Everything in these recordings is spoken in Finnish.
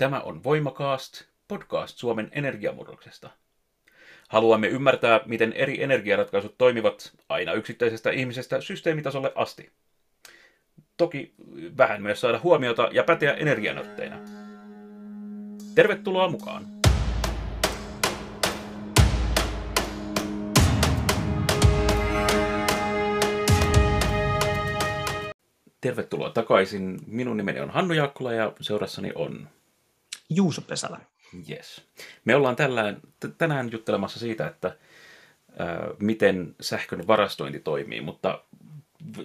Tämä on Voimakaast, podcast Suomen energiamurroksesta. Haluamme ymmärtää, miten eri energiaratkaisut toimivat aina yksittäisestä ihmisestä systeemitasolle asti. Toki vähän myös saada huomiota ja päteä energianotteina. Tervetuloa mukaan! Tervetuloa takaisin. Minun nimeni on Hannu Jaakkula ja seurassani on Juuso Pesälä. Yes. Me ollaan tällään, t- tänään juttelemassa siitä, että äh, miten sähkön varastointi toimii, mutta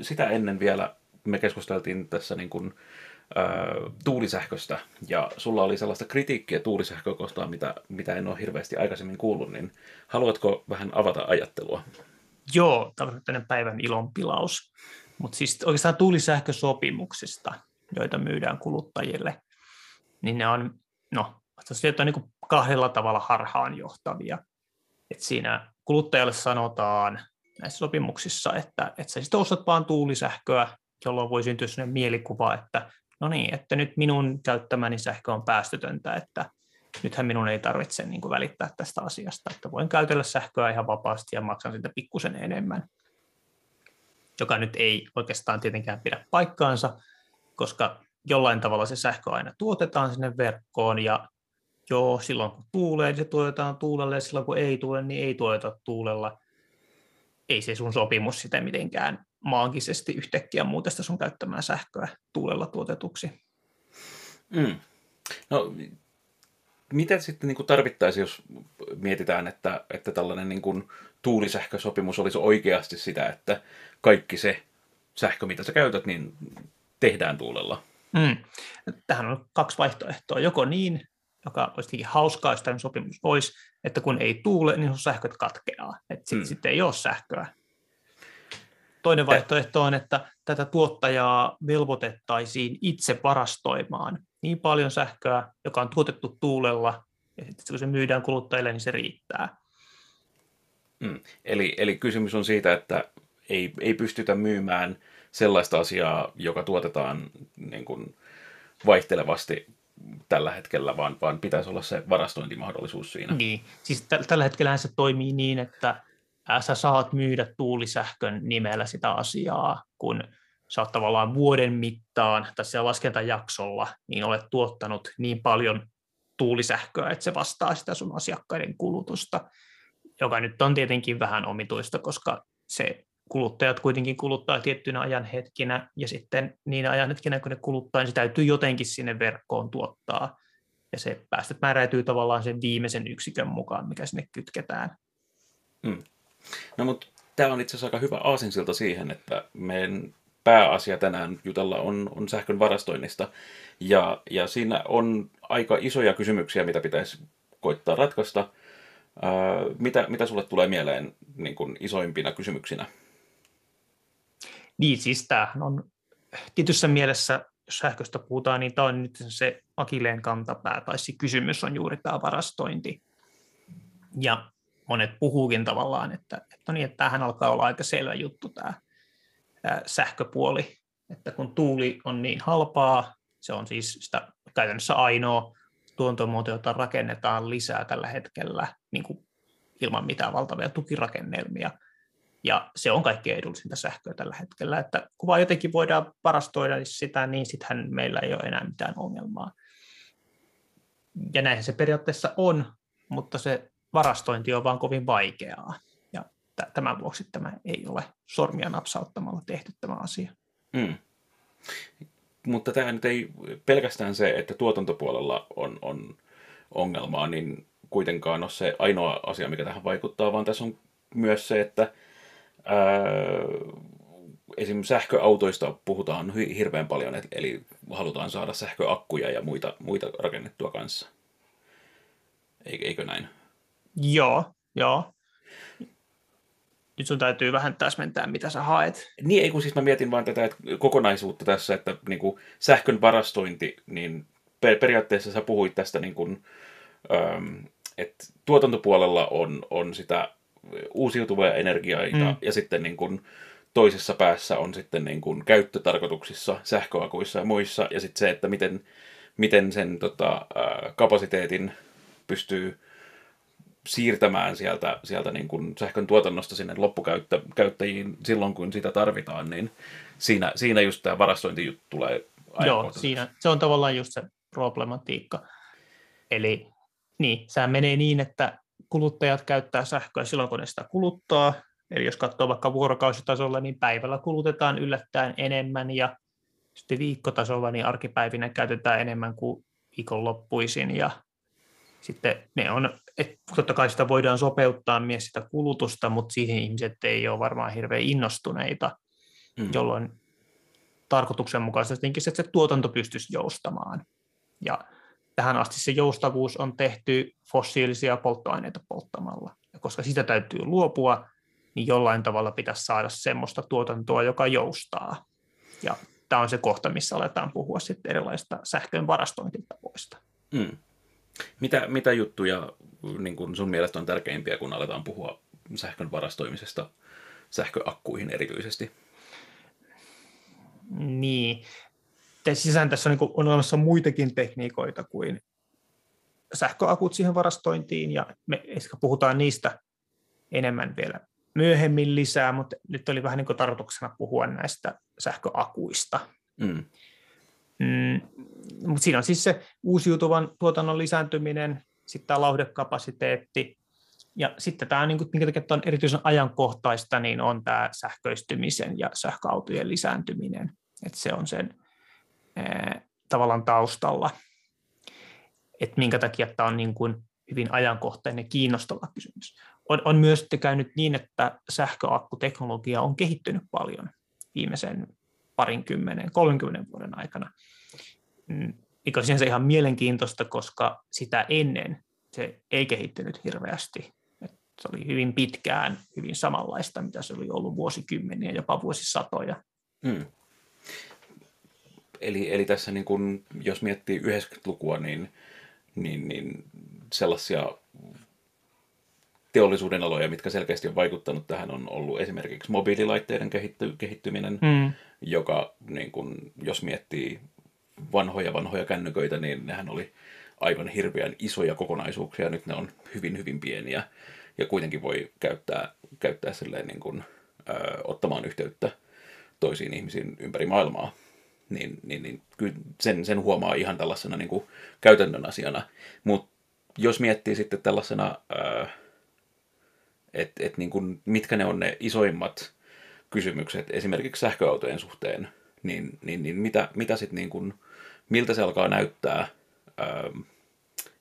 sitä ennen vielä me keskusteltiin tässä niin kuin, äh, tuulisähköstä, ja sulla oli sellaista kritiikkiä tuulisähköä kohtaan, mitä, mitä en ole hirveästi aikaisemmin kuullut, niin haluatko vähän avata ajattelua? Joo, tämä on tämmöinen päivän ilonpilaus. Mutta siis oikeastaan tuulisähkösopimuksista, joita myydään kuluttajille, niin ne on, no, sieltä on niin kahdella tavalla harhaan johtavia. Et siinä kuluttajalle sanotaan näissä sopimuksissa, että, että sä sitten ostat vaan tuulisähköä, jolloin voi syntyä sellainen mielikuva, että no niin, että nyt minun käyttämäni sähkö on päästötöntä, että nythän minun ei tarvitse niin kuin välittää tästä asiasta, että voin käytellä sähköä ihan vapaasti ja maksan sitä pikkusen enemmän joka nyt ei oikeastaan tietenkään pidä paikkaansa, koska jollain tavalla se sähkö aina tuotetaan sinne verkkoon, ja joo, silloin kun tuulee, niin se tuotetaan tuulelle, ja silloin kun ei tuule, niin ei tuoteta tuulella. Ei se sun sopimus sitä mitenkään maagisesti yhtäkkiä muuta sitä sun käyttämään sähköä tuulella tuotetuksi. Mm. No, mitä sitten niin tarvittaisiin, jos mietitään, että, että tällainen niin kuin tuulisähkösopimus olisi oikeasti sitä, että kaikki se sähkö, mitä sä käytät, niin tehdään tuulella? Mm. Tähän on kaksi vaihtoehtoa. Joko niin, joka olisi hauskaa, jos tämä sopimus olisi, että kun ei tuule, niin sähköt katkeaa. Että sitten mm. sit ei ole sähköä. Toinen vaihtoehto on, että tätä tuottajaa velvoitettaisiin itse varastoimaan niin paljon sähköä, joka on tuotettu tuulella, ja sitten kun se myydään kuluttajille, niin se riittää. Mm. Eli, eli kysymys on siitä, että ei, ei pystytä myymään sellaista asiaa, joka tuotetaan niin kuin vaihtelevasti tällä hetkellä, vaan, vaan pitäisi olla se varastointimahdollisuus siinä. Niin, siis t- tällä hetkellä se toimii niin, että sä saat myydä tuulisähkön nimellä sitä asiaa, kun sä oot tavallaan vuoden mittaan tässä laskentajaksolla, niin olet tuottanut niin paljon tuulisähköä, että se vastaa sitä sun asiakkaiden kulutusta, joka nyt on tietenkin vähän omituista, koska se kuluttajat kuitenkin kuluttaa tiettynä ajanhetkinä, ja sitten niin ajanhetkinä, kun ne kuluttaa, niin se täytyy jotenkin sinne verkkoon tuottaa, ja se päästöt määräytyy tavallaan sen viimeisen yksikön mukaan, mikä sinne kytketään. Mm. No mutta tämä on itse asiassa aika hyvä aasinsilta siihen, että meidän pääasia tänään jutella on, on sähkön varastoinnista. Ja, ja siinä on aika isoja kysymyksiä, mitä pitäisi koittaa ratkaista. Mitä, mitä sulle tulee mieleen niin kuin isoimpina kysymyksinä? Niin, siis tämähän on tietyssä mielessä, jos sähköstä puhutaan, niin tämä on nyt se akileen kantapää, tai se kysymys on juuri tämä varastointi. Ja monet puhuukin tavallaan, että, että, no niin, että tämähän alkaa olla aika selvä juttu tämä sähköpuoli, että kun tuuli on niin halpaa, se on siis sitä käytännössä ainoa tuontomuoto, jota rakennetaan lisää tällä hetkellä niin kuin ilman mitään valtavia tukirakennelmia. Ja se on kaikkein edullisinta sähköä tällä hetkellä, että kun vaan jotenkin voidaan varastoida sitä, niin sittenhän meillä ei ole enää mitään ongelmaa. Ja näinhän se periaatteessa on, mutta se varastointi on vaan kovin vaikeaa tämän vuoksi tämä ei ole sormia napsauttamalla tehty tämä asia. Mm. Mutta tämä nyt ei pelkästään se, että tuotantopuolella on, on ongelmaa, niin kuitenkaan ole se ainoa asia, mikä tähän vaikuttaa, vaan tässä on myös se, että esimerkiksi sähköautoista puhutaan hirveän paljon, eli halutaan saada sähköakkuja ja muita, muita rakennettua kanssa. Eikö näin? Joo, joo nyt sun täytyy vähän täsmentää, mitä sä haet. Niin, ei kun siis mä mietin vaan tätä että kokonaisuutta tässä, että niin kuin sähkön varastointi, niin periaatteessa sä puhuit tästä, niin kuin, ähm, että tuotantopuolella on, on sitä uusiutuvia energiaita mm. ja sitten niin kuin toisessa päässä on sitten niin kuin käyttötarkoituksissa, sähköakuissa ja muissa, ja sitten se, että miten miten sen tota, kapasiteetin pystyy siirtämään sieltä, sieltä niin kuin sähkön tuotannosta sinne loppukäyttäjiin silloin, kun sitä tarvitaan, niin siinä, siinä just tämä varastointi tulee Joo, siinä, se on tavallaan just se problematiikka. Eli niin, sehän menee niin, että kuluttajat käyttää sähköä silloin, kun ne sitä kuluttaa. Eli jos katsoo vaikka vuorokausitasolla, niin päivällä kulutetaan yllättäen enemmän ja sitten viikkotasolla niin arkipäivinä käytetään enemmän kuin viikonloppuisin ja sitten ne on, että totta kai sitä voidaan sopeuttaa myös sitä kulutusta, mutta siihen ihmiset ei ole varmaan hirveän innostuneita, mm. jolloin tarkoituksenmukaisesti että se tuotanto pystyisi joustamaan. Ja tähän asti se joustavuus on tehty fossiilisia polttoaineita polttamalla. Ja koska sitä täytyy luopua, niin jollain tavalla pitäisi saada semmoista tuotantoa, joka joustaa. Ja tämä on se kohta, missä aletaan puhua sitten erilaisista sähkön varastointitavoista. Mm. Mitä, mitä juttuja niin kun sun mielestä on tärkeimpiä, kun aletaan puhua sähkön varastoimisesta sähköakkuihin erityisesti? Niin. Sisään tässä on, niin on olemassa muitakin tekniikoita kuin sähköakut siihen varastointiin, ja me ehkä puhutaan niistä enemmän vielä myöhemmin lisää, mutta nyt oli vähän niin kuin tarkoituksena puhua näistä sähköakuista. Mm. Mm, mutta siinä on siis se uusiutuvan tuotannon lisääntyminen, sitten tämä lauhdekapasiteetti, ja sitten tämä, niin kuin, minkä takia tämä on erityisen ajankohtaista, niin on tämä sähköistymisen ja sähköautojen lisääntyminen. Että se on sen tavallaan taustalla. Että minkä takia tämä on niin kuin hyvin ajankohtainen ja kiinnostava kysymys. On, on myös käynyt niin, että sähköakkuteknologia on kehittynyt paljon viimeisen parinkymmenen, 30 vuoden aikana, mm, mikä on sinänsä ihan mielenkiintoista, koska sitä ennen se ei kehittynyt hirveästi. Se oli hyvin pitkään hyvin samanlaista, mitä se oli ollut vuosikymmeniä, jopa vuosisatoja. Hmm. Eli, eli tässä niin kun, jos miettii 90-lukua, niin, niin, niin sellaisia teollisuuden aloja, mitkä selkeästi on vaikuttanut tähän, on ollut esimerkiksi mobiililaitteiden kehitty, kehittyminen, mm. joka, niin kun, jos miettii vanhoja vanhoja kännyköitä, niin nehän oli aivan hirveän isoja kokonaisuuksia. Nyt ne on hyvin, hyvin pieniä ja kuitenkin voi käyttää, käyttää silleen niin kun, ö, ottamaan yhteyttä toisiin ihmisiin ympäri maailmaa. Niin, niin, niin kyllä sen, sen huomaa ihan tällaisena niin kuin käytännön asiana. Mutta jos miettii sitten tällaisena... Että et niin mitkä ne on ne isoimmat kysymykset esimerkiksi sähköautojen suhteen, niin, niin, niin mitä, mitä sit niin kuin, miltä se alkaa näyttää, ähm,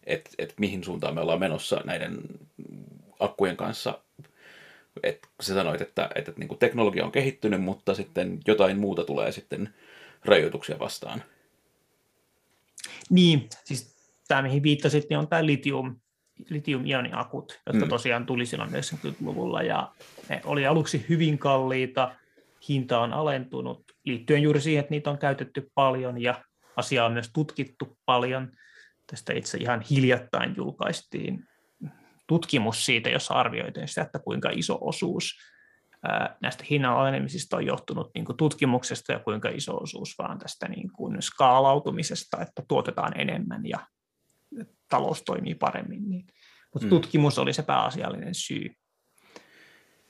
että et mihin suuntaan me ollaan menossa näiden akkujen kanssa. Et sä sanoit, että, että, että niin kuin teknologia on kehittynyt, mutta sitten jotain muuta tulee sitten rajoituksia vastaan. Niin, siis tämä mihin viittasit, niin on tämä litium, litium-ioniakut, jotka mm. tosiaan tuli silloin 90-luvulla ja ne oli aluksi hyvin kalliita, hinta on alentunut liittyen juuri siihen, että niitä on käytetty paljon ja asiaa on myös tutkittu paljon. Tästä itse ihan hiljattain julkaistiin tutkimus siitä, jossa arvioitiin sitä, että kuinka iso osuus näistä hinnan alenemisista on johtunut niin kuin tutkimuksesta ja kuinka iso osuus vaan tästä niin kuin skaalautumisesta, että tuotetaan enemmän ja talous toimii paremmin. Niin. Mutta mm. tutkimus oli se pääasiallinen syy.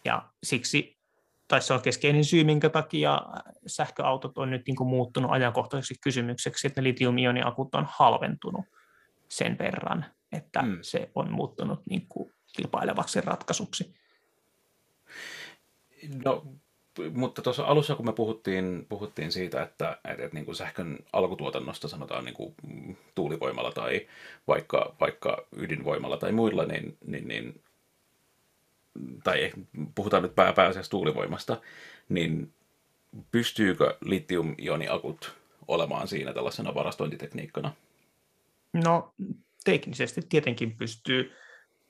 Ja siksi, tai se on keskeinen syy, minkä takia sähköautot on nyt niin kuin muuttunut ajankohtaiseksi kysymykseksi, että ne litium-ioniakut on halventunut sen verran, että mm. se on muuttunut niin kuin kilpailevaksi ratkaisuksi. No mutta tuossa alussa, kun me puhuttiin, puhuttiin siitä, että, että, että niin kuin sähkön alkutuotannosta sanotaan niin kuin tuulivoimalla tai vaikka, vaikka ydinvoimalla tai muilla, niin, niin, niin tai puhutaan nyt pää, pääasiassa tuulivoimasta, niin pystyykö litium-ioniakut olemaan siinä tällaisena varastointitekniikkana? No teknisesti tietenkin pystyy.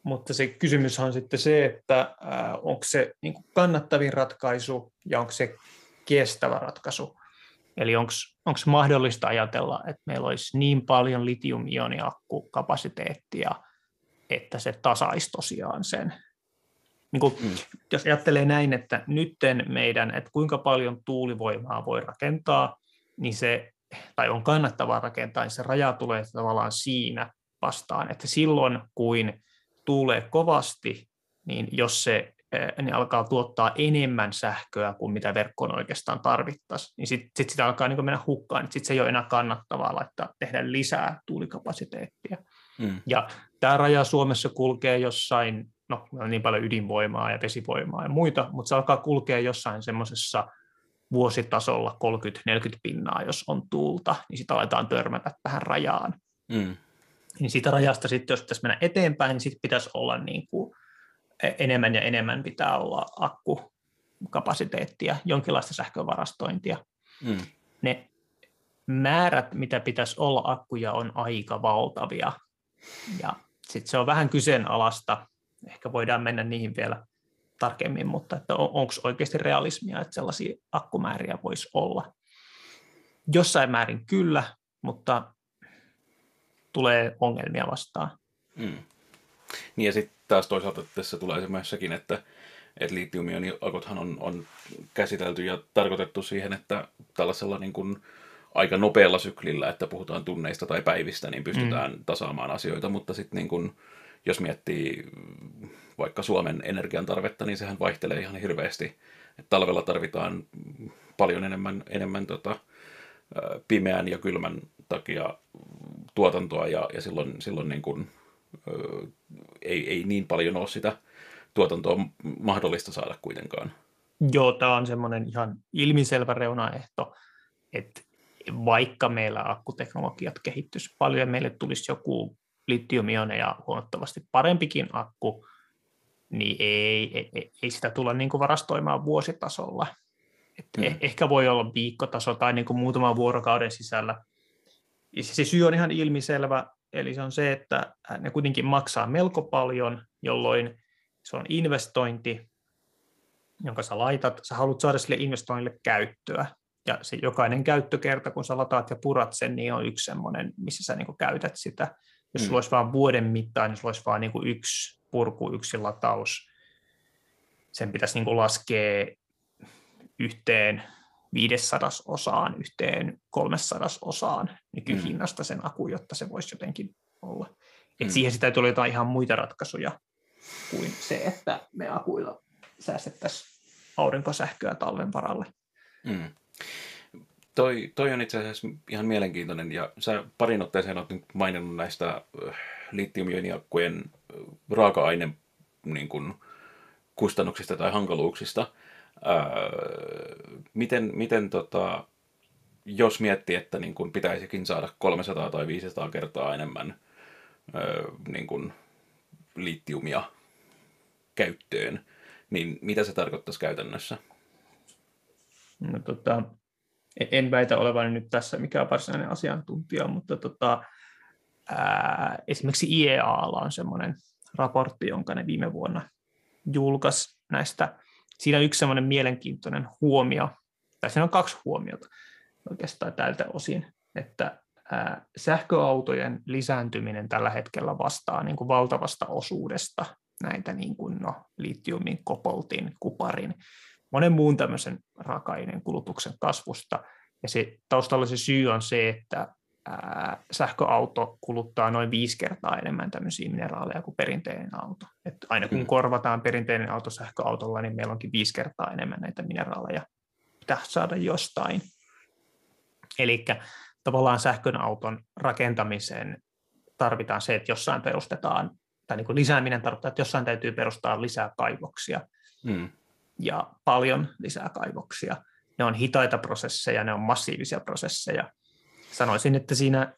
Mutta se kysymys on sitten se, että onko se niin kuin kannattavin ratkaisu ja onko se kestävä ratkaisu. Eli onko mahdollista ajatella, että meillä olisi niin paljon litium-ioniakkukapasiteettia, että se tasaisi tosiaan sen. Niin kuin, mm. Jos ajattelee näin, että nytten meidän, että kuinka paljon tuulivoimaa voi rakentaa, niin se tai on kannattavaa rakentaa, niin se raja tulee tavallaan siinä vastaan, että silloin kun tuulee kovasti, niin jos se niin alkaa tuottaa enemmän sähköä kuin mitä verkkoon oikeastaan tarvittaisiin, niin sitten sit sitä alkaa niin mennä hukkaan, niin sitten se ei ole enää kannattavaa laittaa tehdä lisää tuulikapasiteettia. Mm. Ja tämä raja Suomessa kulkee jossain, no on niin paljon ydinvoimaa ja vesivoimaa ja muita, mutta se alkaa kulkea jossain semmoisessa vuositasolla 30-40 pinnaa, jos on tuulta, niin sitä aletaan törmätä tähän rajaan. Mm. Niin siitä rajasta sitten, jos pitäisi mennä eteenpäin, niin sitten pitäisi olla niin kuin E- enemmän ja enemmän pitää olla akkukapasiteettia, jonkinlaista sähkövarastointia. Mm. Ne määrät, mitä pitäisi olla akkuja, on aika valtavia. Ja sitten se on vähän kyseenalaista. Ehkä voidaan mennä niihin vielä tarkemmin, mutta että on, onko oikeasti realismia, että sellaisia akkumääriä voisi olla. Jossain määrin kyllä, mutta tulee ongelmia vastaan. Mm. Niin ja sitten taas toisaalta tässä tulee semmoisessakin, että, että litiumioniakothan on, on käsitelty ja tarkoitettu siihen, että tällaisella niin kuin aika nopealla syklillä, että puhutaan tunneista tai päivistä, niin pystytään mm. tasaamaan asioita, mutta sitten niin kuin, jos miettii vaikka Suomen energiantarvetta, niin sehän vaihtelee ihan hirveästi. Et talvella tarvitaan paljon enemmän, enemmän tota, pimeän ja kylmän takia tuotantoa ja, ja silloin, silloin niin kuin ei, ei niin paljon ole sitä tuotantoa mahdollista saada kuitenkaan. Joo, tämä on semmoinen ihan ilmiselvä reunaehto, että vaikka meillä akkuteknologiat kehittyisi paljon ja meille tulisi joku ja huomattavasti parempikin akku, niin ei, ei, ei sitä tulla niin kuin varastoimaan vuositasolla. Et hmm. eh, ehkä voi olla viikkotaso tai niin kuin muutaman vuorokauden sisällä. Ja se syy on ihan ilmiselvä, Eli se on se, että ne kuitenkin maksaa melko paljon, jolloin se on investointi, jonka sä laitat, sä haluat saada sille investoinnille käyttöä. Ja se jokainen käyttökerta, kun sä lataat ja purat sen, niin on yksi semmoinen, missä sä niin käytät sitä. Jos mm. sulla olisi vain vuoden mittaan, niin sulla olisi vain niin yksi purku, yksi lataus. Sen pitäisi niin laskea yhteen viidessadasosaan yhteen kolmessadasosaan nykyhinnasta sen aku, jotta se voisi jotenkin olla. Et mm. Siihen sitä tulee jotain ihan muita ratkaisuja kuin se, että me akuilla säästettäisiin aurinkosähköä talven varalle. Mm. Toi, toi on itse asiassa ihan mielenkiintoinen, ja sä parin otteeseen olet nyt maininnut näistä litiumioiniakkujen raaka-aine niin kuin, kustannuksista tai hankaluuksista. Öö, miten, miten tota, jos miettii, että niin kun pitäisikin saada 300 tai 500 kertaa enemmän öö, niin kun litiumia käyttöön, niin mitä se tarkoittaisi käytännössä? No, tota, en väitä olevani nyt tässä mikään varsinainen asiantuntija, mutta tota, ää, esimerkiksi IEAlla on semmoinen raportti, jonka ne viime vuonna julkaisi näistä siinä yksi semmoinen mielenkiintoinen huomio, tai siinä on kaksi huomiota oikeastaan tältä osin, että ää, sähköautojen lisääntyminen tällä hetkellä vastaa niin kuin valtavasta osuudesta näitä niin kuin, no, litiumin, kopoltin, kuparin, monen muun tämmöisen raaka-aineen kulutuksen kasvusta. Ja se taustalla se syy on se, että ää, sähköauto kuluttaa noin viisi kertaa enemmän tämmöisiä mineraaleja kuin perinteinen auto. Et aina kun mm. korvataan perinteinen auto sähköautolla, niin meillä onkin viisi kertaa enemmän näitä mineraaleja pitää saada jostain. Eli tavallaan sähkön auton rakentamiseen tarvitaan se, että jossain perustetaan, tai niin kuin lisääminen tarkoittaa, että jossain täytyy perustaa lisää kaivoksia. Mm. Ja paljon lisää kaivoksia. Ne on hitaita prosesseja, ne on massiivisia prosesseja, sanoisin, että siinä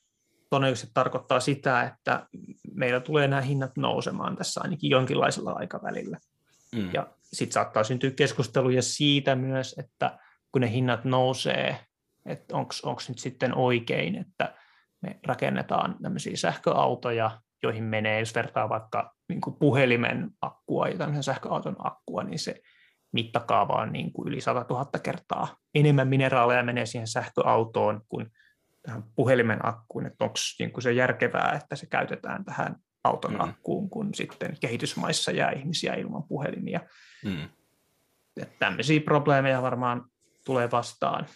todennäköisesti tarkoittaa sitä, että meillä tulee nämä hinnat nousemaan tässä ainakin jonkinlaisella aikavälillä. Mm. Ja sitten saattaa syntyä keskusteluja siitä myös, että kun ne hinnat nousee, että onko nyt sitten oikein, että me rakennetaan tämmöisiä sähköautoja, joihin menee, jos vertaa vaikka niin kuin puhelimen akkua ja tämmöisen sähköauton akkua, niin se mittakaava on niin kuin yli 100 000 kertaa enemmän mineraaleja menee siihen sähköautoon kuin tähän puhelimen akkuun, että onko niin se järkevää, että se käytetään tähän auton mm. akkuun, kun sitten kehitysmaissa jää ihmisiä ilman puhelimia. Mm. Että tämmöisiä probleemeja varmaan tulee vastaan.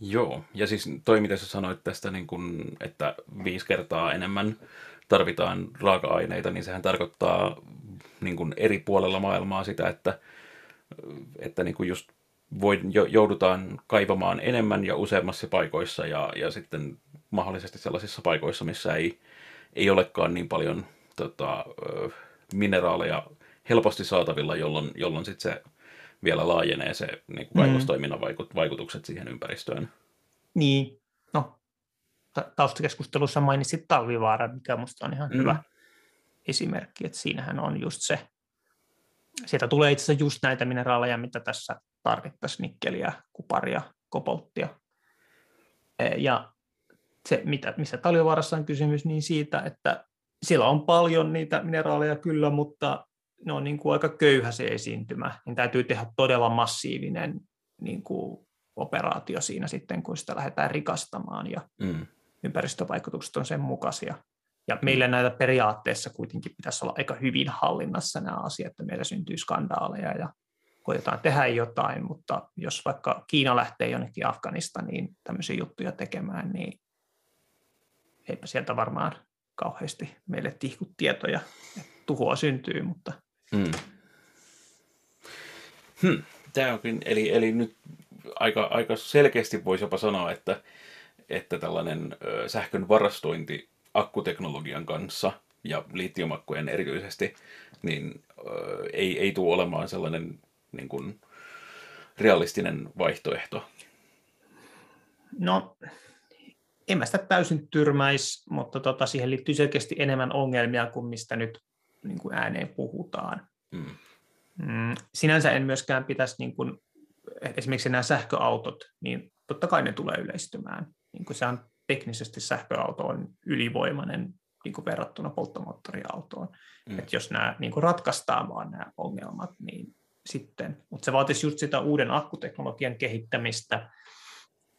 Joo, ja siis toi mitä sä sanoit tästä, niin kun, että viisi kertaa enemmän tarvitaan raaka-aineita, niin sehän tarkoittaa niin kun eri puolella maailmaa sitä, että, että niin kun just voi, joudutaan kaivamaan enemmän ja useammassa paikoissa ja, ja sitten mahdollisesti sellaisissa paikoissa, missä ei, ei olekaan niin paljon tota, mineraaleja helposti saatavilla, jolloin, jolloin sitten se vielä laajenee se niin kuin kaivostoiminnan vaikutukset siihen ympäristöön. Niin, no taustakeskustelussa mainitsit talvivaara, mikä minusta on ihan mm. hyvä esimerkki, että siinähän on just se, sieltä tulee itse asiassa just näitä mineraaleja, mitä tässä tarvittaisiin, nikkeliä, kuparia, kopolttia. E, ja se, mitä, missä talvivaarassa on kysymys, niin siitä, että siellä on paljon niitä mineraaleja kyllä, mutta ne on niin kuin aika köyhä se esiintymä, niin täytyy tehdä todella massiivinen niin kuin operaatio siinä sitten, kun sitä lähdetään rikastamaan ja mm. ympäristövaikutukset on sen mukaisia. Ja meillä näitä periaatteessa kuitenkin pitäisi olla aika hyvin hallinnassa nämä asiat, että meillä syntyy skandaaleja ja koitetaan tehdä jotain, mutta jos vaikka Kiina lähtee jonnekin Afganistaniin tämmöisiä juttuja tekemään, niin eipä sieltä varmaan kauheasti meille tihku tietoja, että tuhoa syntyy, mutta... Hmm. Hmm. Tämä onkin, eli, eli nyt aika, aika selkeästi voisi jopa sanoa, että, että tällainen sähkön varastointi akkuteknologian kanssa ja litiumakkujen erityisesti, niin ei, ei tule olemaan sellainen niin kuin, realistinen vaihtoehto. No, en mä sitä täysin tyrmäisi, mutta tota, siihen liittyy selkeästi enemmän ongelmia kuin mistä nyt niin kuin ääneen puhutaan. Mm. Mm, sinänsä en myöskään pitäisi, niin kuin, esimerkiksi nämä sähköautot, niin totta kai ne tulee yleistymään. Niin kuin se on teknisesti sähköauto on ylivoimainen niin kuin verrattuna polttomoottoriautoon. Mm. Et jos nämä niin kuin ratkaistaan vaan nämä ongelmat, niin sitten, mutta se vaatisi just sitä uuden akkuteknologian kehittämistä,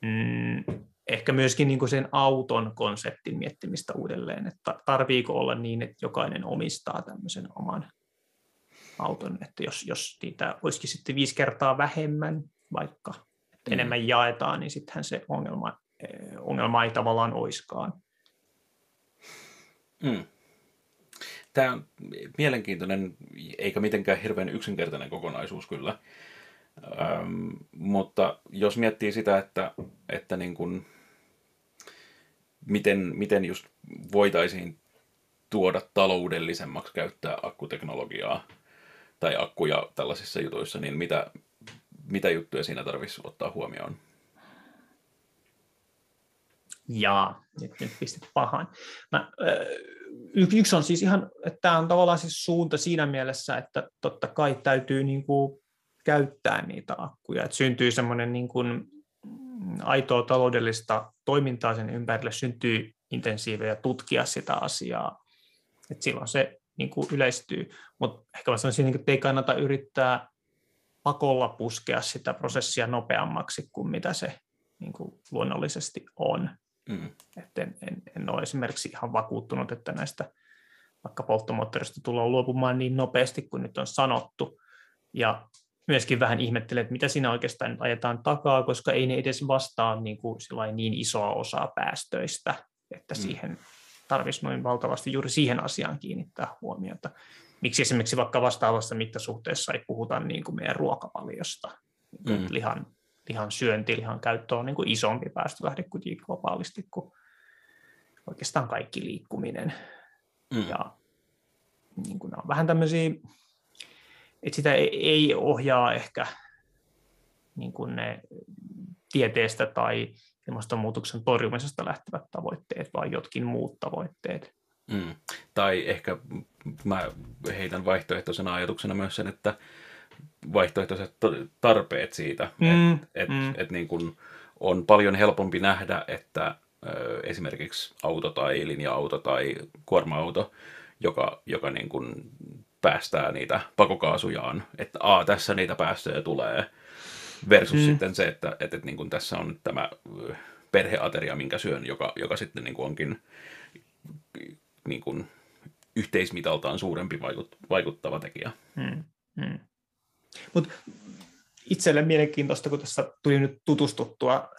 mm, ehkä myöskin niin kuin sen auton konseptin miettimistä uudelleen, että tarviiko olla niin, että jokainen omistaa tämmöisen oman auton, että jos, jos niitä olisikin sitten viisi kertaa vähemmän vaikka, että mm. enemmän jaetaan, niin sittenhän se ongelma, eh, ongelma ei tavallaan oiskaan. Mm. Tämä on mielenkiintoinen, eikä mitenkään hirveän yksinkertainen kokonaisuus kyllä. Ähm, mutta jos miettii sitä, että, että niin kuin, miten, miten just voitaisiin tuoda taloudellisemmaksi käyttää akkuteknologiaa tai akkuja tällaisissa jutuissa, niin mitä, mitä juttuja siinä tarvitsisi ottaa huomioon? Jaa, nyt, nyt pistit pahan. Mä, äh, yksi on siis ihan, että tämä on tavallaan siis suunta siinä mielessä, että totta kai täytyy niin kuin käyttää niitä akkuja, että syntyy semmoinen niin kuin aitoa taloudellista toimintaa sen ympärille, syntyy intensiivejä tutkia sitä asiaa, että silloin se niin kuin yleistyy, mutta ehkä mä sanoisin, niin että ei kannata yrittää pakolla puskea sitä prosessia nopeammaksi kuin mitä se niin kuin luonnollisesti on. Mm. Et en, en, en ole esimerkiksi ihan vakuuttunut, että näistä vaikka polttomoottorista tullaan luopumaan niin nopeasti kuin nyt on sanottu. Ja myöskin vähän ihmettelen, että mitä siinä oikeastaan nyt ajetaan takaa, koska ei ne edes vastaa niin, kuin niin isoa osaa päästöistä, että mm. siihen tarvitsisi noin valtavasti juuri siihen asiaan kiinnittää huomiota. Miksi esimerkiksi vaikka vastaavassa mittasuhteessa ei puhuta niin kuin meidän ruokavaliosta, niin mm. lihan lihan syönti, lihan käyttö on niin kuin isompi päästölähde kuin globaalisti kuin oikeastaan kaikki liikkuminen. Mm. Ja niin kuin on vähän tämmöisiä, että sitä ei ohjaa ehkä niin kuin ne tieteestä tai ilmastonmuutoksen torjumisesta lähtevät tavoitteet, vaan jotkin muut tavoitteet. Mm. Tai ehkä mä heitän vaihtoehtoisena ajatuksena myös sen, että vaihtoehtoiset tarpeet siitä. Mm, että et, mm. et niin kun on paljon helpompi nähdä, että ö, esimerkiksi auto tai linja-auto tai kuorma-auto, joka, joka niin kun päästää niitä pakokaasujaan, että a, tässä niitä päästöjä tulee, versus mm. sitten se, että, että, että niin kun tässä on tämä perheateria, minkä syön, joka, joka sitten niin onkin niin kun yhteismitaltaan suurempi vaikut, vaikuttava tekijä. Mm. Mm. Mutta itselle mielenkiintoista, kun tässä tuli nyt tutustuttua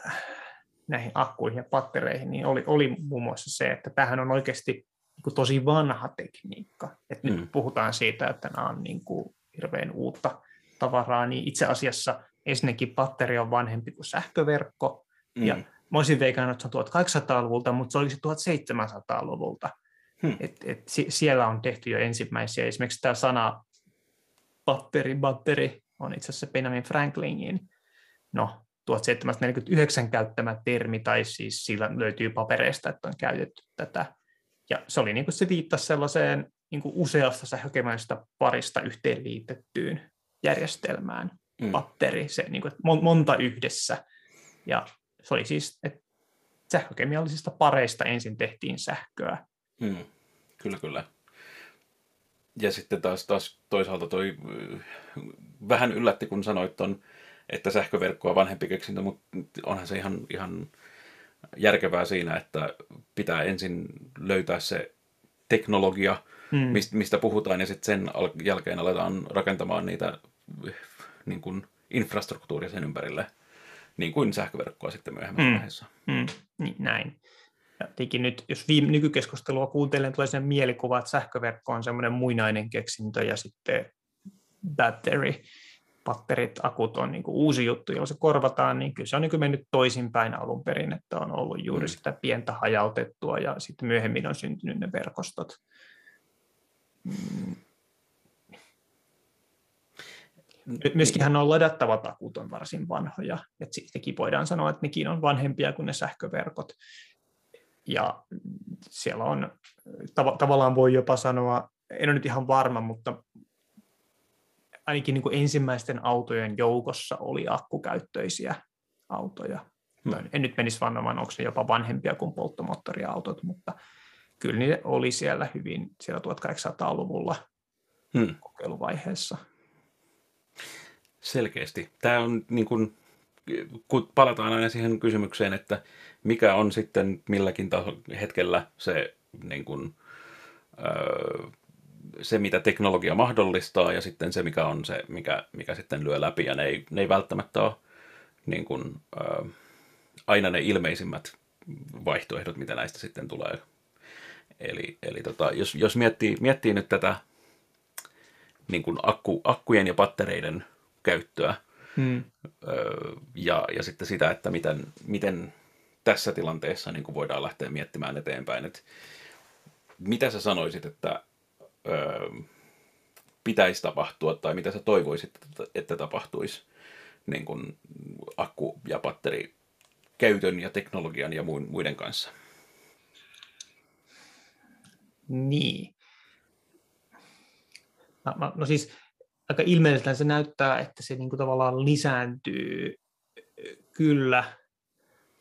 näihin akkuihin ja pattereihin, niin oli, oli muun muassa se, että tähän on oikeasti niin tosi vanha tekniikka. Et mm. Nyt puhutaan siitä, että nämä on niin kuin hirveän uutta tavaraa, niin itse asiassa ensinnäkin patteri on vanhempi kuin sähköverkko, mm. ja mä olisin veikannut, että se on 1800-luvulta, mutta se olisi 1700-luvulta. Hmm. Et, et siellä on tehty jo ensimmäisiä. Esimerkiksi tämä sana batteri, batteri on itse asiassa Benjamin Franklinin no, 1749 käyttämä termi, tai siis sillä löytyy papereista, että on käytetty tätä. Ja se oli niin kuin se viittasi sellaiseen niin kuin useasta sähkökemäisestä parista yhteenliitettyyn järjestelmään. Mm. Batteri, se niin kuin, monta yhdessä. Ja se oli siis, että sähkökemiallisista pareista ensin tehtiin sähköä. Mm. Kyllä, kyllä. Ja sitten taas, taas toisaalta toi vähän yllätti, kun sanoit ton, että sähköverkkoa vanhempi keksintö, mutta onhan se ihan, ihan järkevää siinä, että pitää ensin löytää se teknologia, hmm. mistä puhutaan, ja sitten sen jälkeen aletaan rakentamaan niitä niin kuin infrastruktuuria sen ympärille, niin kuin sähköverkkoa sitten myöhemmässä hmm. vaiheessa. Hmm. Niin, näin. Ja nyt, jos viime, nykykeskustelua kuuntelen, tulee sen mielikuva, että sähköverkko on semmoinen muinainen keksintö ja sitten battery, patterit, akut on niin kuin uusi juttu, jolla se korvataan, niin kyllä se on niin kuin mennyt toisinpäin alun perin, että on ollut juuri mm. sitä pientä hajautettua ja sitten myöhemmin on syntynyt ne verkostot. Mm. Myöskin hän on ladattavat akut on varsin vanhoja, että sittenkin voidaan sanoa, että nekin on vanhempia kuin ne sähköverkot. Ja siellä on, tav- tavallaan voi jopa sanoa, en ole nyt ihan varma, mutta ainakin niin kuin ensimmäisten autojen joukossa oli akkukäyttöisiä autoja. Hmm. En nyt menisi vannomaan, onko ne jopa vanhempia kuin polttomoottoriautot, mutta kyllä ne oli siellä hyvin siellä 1800-luvulla hmm. kokeiluvaiheessa. Selkeästi. Tämä on niin kuin, kun palataan aina siihen kysymykseen, että mikä on sitten milläkin taso, hetkellä se, niin kuin, öö, se, mitä teknologia mahdollistaa ja sitten se, mikä on se, mikä, mikä sitten lyö läpi. Ja ne ei, ne ei välttämättä ole niin kuin, öö, aina ne ilmeisimmät vaihtoehdot, mitä näistä sitten tulee. Eli, eli tota, jos, jos miettii, miettii nyt tätä niin kuin akku, akkujen ja pattereiden käyttöä öö, ja, ja sitten sitä, että miten, miten tässä tilanteessa niin kuin voidaan lähteä miettimään eteenpäin. Että mitä sä sanoisit, että öö, pitäisi tapahtua tai mitä sä toivoisit, että, että tapahtuisi niin kuin akku- ja batteri käytön ja teknologian ja muiden kanssa? Niin. No, no siis aika ilmeisesti se näyttää, että se niin kuin tavallaan lisääntyy kyllä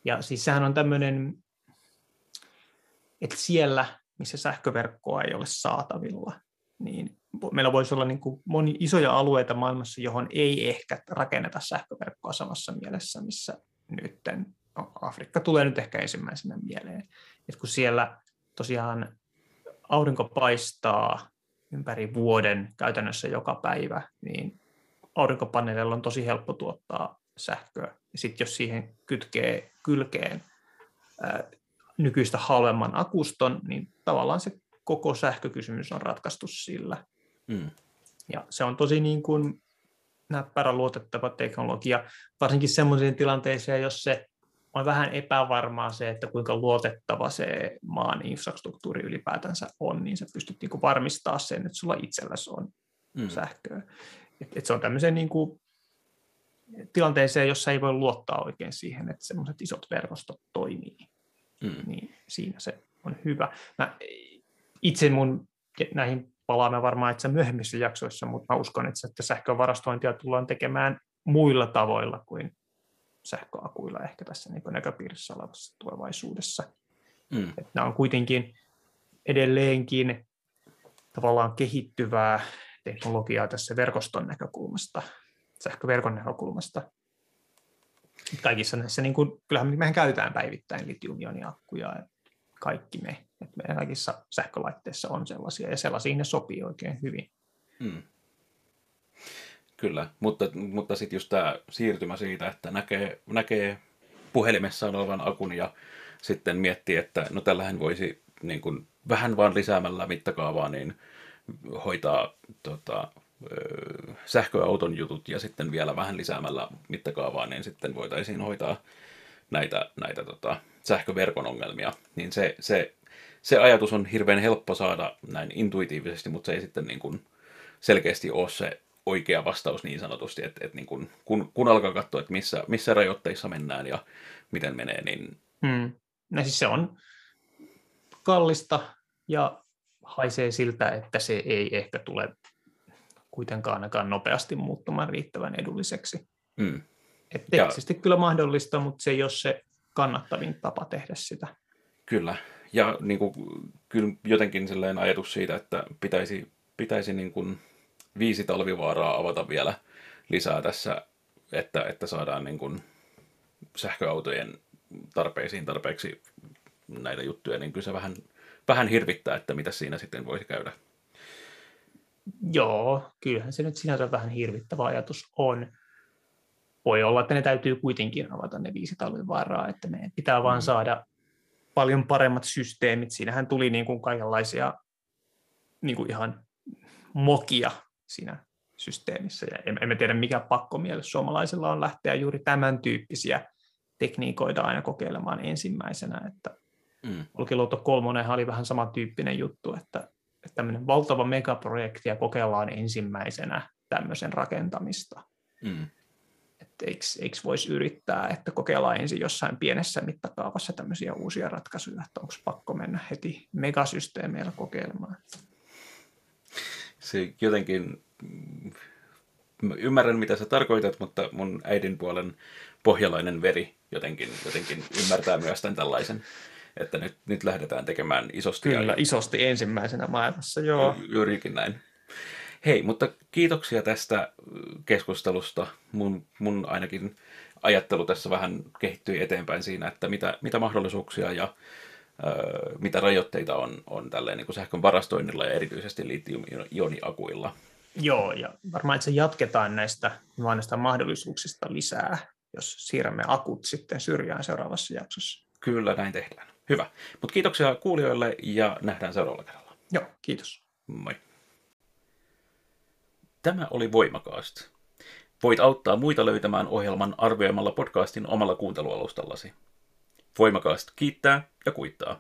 ja siis sehän on tämmöinen, että siellä, missä sähköverkkoa ei ole saatavilla, niin meillä voisi olla niin kuin moni isoja alueita maailmassa, johon ei ehkä rakenneta sähköverkkoa samassa mielessä, missä nyt Afrikka tulee nyt ehkä ensimmäisenä mieleen. että kun siellä tosiaan aurinko paistaa ympäri vuoden käytännössä joka päivä, niin aurinkopaneeleilla on tosi helppo tuottaa sähköä. Ja sitten jos siihen kytkee kylkeen ää, nykyistä halvemman akuston, niin tavallaan se koko sähkökysymys on ratkaistu sillä. Mm. Ja se on tosi niin kuin näppärä luotettava teknologia, varsinkin sellaiseen tilanteeseen, jos se on vähän epävarmaa se, että kuinka luotettava se maan infrastruktuuri ylipäätänsä on, niin sä pystyt niin kuin varmistaa sen, että sulla itselläsi on mm. sähköä. Et, et se on tämmöisen niin kuin tilanteeseen, jossa ei voi luottaa oikein siihen, että semmoiset isot verkostot toimii, mm. niin siinä se on hyvä. Mä itse mun näihin palaamme varmaan itse myöhemmissä jaksoissa, mutta mä uskon, että sähkövarastointia tullaan tekemään muilla tavoilla kuin sähköakuilla ehkä tässä niin näköpiirissä olevassa tulevaisuudessa. Mm. Että nämä on kuitenkin edelleenkin tavallaan kehittyvää teknologiaa tässä verkoston näkökulmasta, sähköverkon näkökulmasta. Kaikissa näissä, niin kuin, kyllähän mehän käytetään päivittäin litiumioniakkuja, kaikki me. Että meidän kaikissa sähkölaitteissa on sellaisia, ja sellaisiin ne sopii oikein hyvin. Hmm. Kyllä, mutta, mutta sitten just tämä siirtymä siitä, että näkee, näkee puhelimessaan olevan akun ja sitten miettii, että no tällähän voisi niin kuin, vähän vaan lisäämällä mittakaavaa niin hoitaa tota, sähköauton jutut ja sitten vielä vähän lisäämällä mittakaavaa, niin sitten voitaisiin hoitaa näitä, näitä tota, sähköverkon ongelmia. Niin se, se, se ajatus on hirveän helppo saada näin intuitiivisesti, mutta se ei sitten niin kuin selkeästi ole se oikea vastaus niin sanotusti, että, että niin kuin, kun, kun alkaa katsoa, että missä, missä rajoitteissa mennään ja miten menee, niin... Hmm. No siis se on kallista ja haisee siltä, että se ei ehkä tule kuitenkaan ainakaan nopeasti muuttumaan riittävän edulliseksi. Mm. Et teknisesti ja... kyllä mahdollista, mutta se ei ole se kannattavin tapa tehdä sitä. Kyllä, ja niin kuin, kyllä jotenkin sellainen ajatus siitä, että pitäisi, pitäisi niin kuin viisi talvivaaraa avata vielä lisää tässä, että, että saadaan niin kuin sähköautojen tarpeisiin tarpeeksi näitä juttuja, niin kyllä se vähän, vähän hirvittää, että mitä siinä sitten voisi käydä. Joo, kyllähän se nyt sinänsä vähän hirvittävä ajatus on. Voi olla, että ne täytyy kuitenkin avata ne viisi talvivaaraa, että meidän pitää mm. vaan saada paljon paremmat systeemit. Siinähän tuli niin kuin kaikenlaisia niin kuin ihan mokia siinä systeemissä. Ja emme tiedä, mikä pakkomielle suomalaisilla on lähteä juuri tämän tyyppisiä tekniikoita aina kokeilemaan ensimmäisenä. Että mm. Olkiluoto 3 oli vähän samantyyppinen juttu, että, että tämmöinen valtava megaprojekti ja kokeillaan ensimmäisenä tämmöisen rakentamista. Mm. Että eikö, eikö voisi yrittää, että kokeillaan ensin jossain pienessä mittakaavassa tämmöisiä uusia ratkaisuja, että onko pakko mennä heti megasysteemeillä kokeilemaan. Se jotenkin, ymmärrän mitä sä tarkoitat, mutta mun äidin puolen pohjalainen veri jotenkin, jotenkin ymmärtää myös tämän tällaisen, että nyt, nyt lähdetään tekemään isosti. Kyllä, ja... isosti ensimmäisenä maailmassa, joo. Juurikin näin. Hei, mutta kiitoksia tästä keskustelusta. Mun, mun ainakin ajattelu tässä vähän kehittyi eteenpäin siinä, että mitä, mitä mahdollisuuksia ja mitä rajoitteita on, on tälleen niin kuin sähkön varastoinnilla ja erityisesti litium-ioniakuilla. Joo, ja varmaan että se jatketaan näistä, vaan näistä mahdollisuuksista lisää, jos siirrämme akut sitten syrjään seuraavassa jaksossa. Kyllä, näin tehdään. Hyvä. Mutta kiitoksia kuulijoille ja nähdään seuraavalla kerralla. Joo, kiitos. Moi. Tämä oli Voimakaast. Voit auttaa muita löytämään ohjelman arvioimalla podcastin omalla kuuntelualustallasi. Voimakaast kiittää ja kuittaa.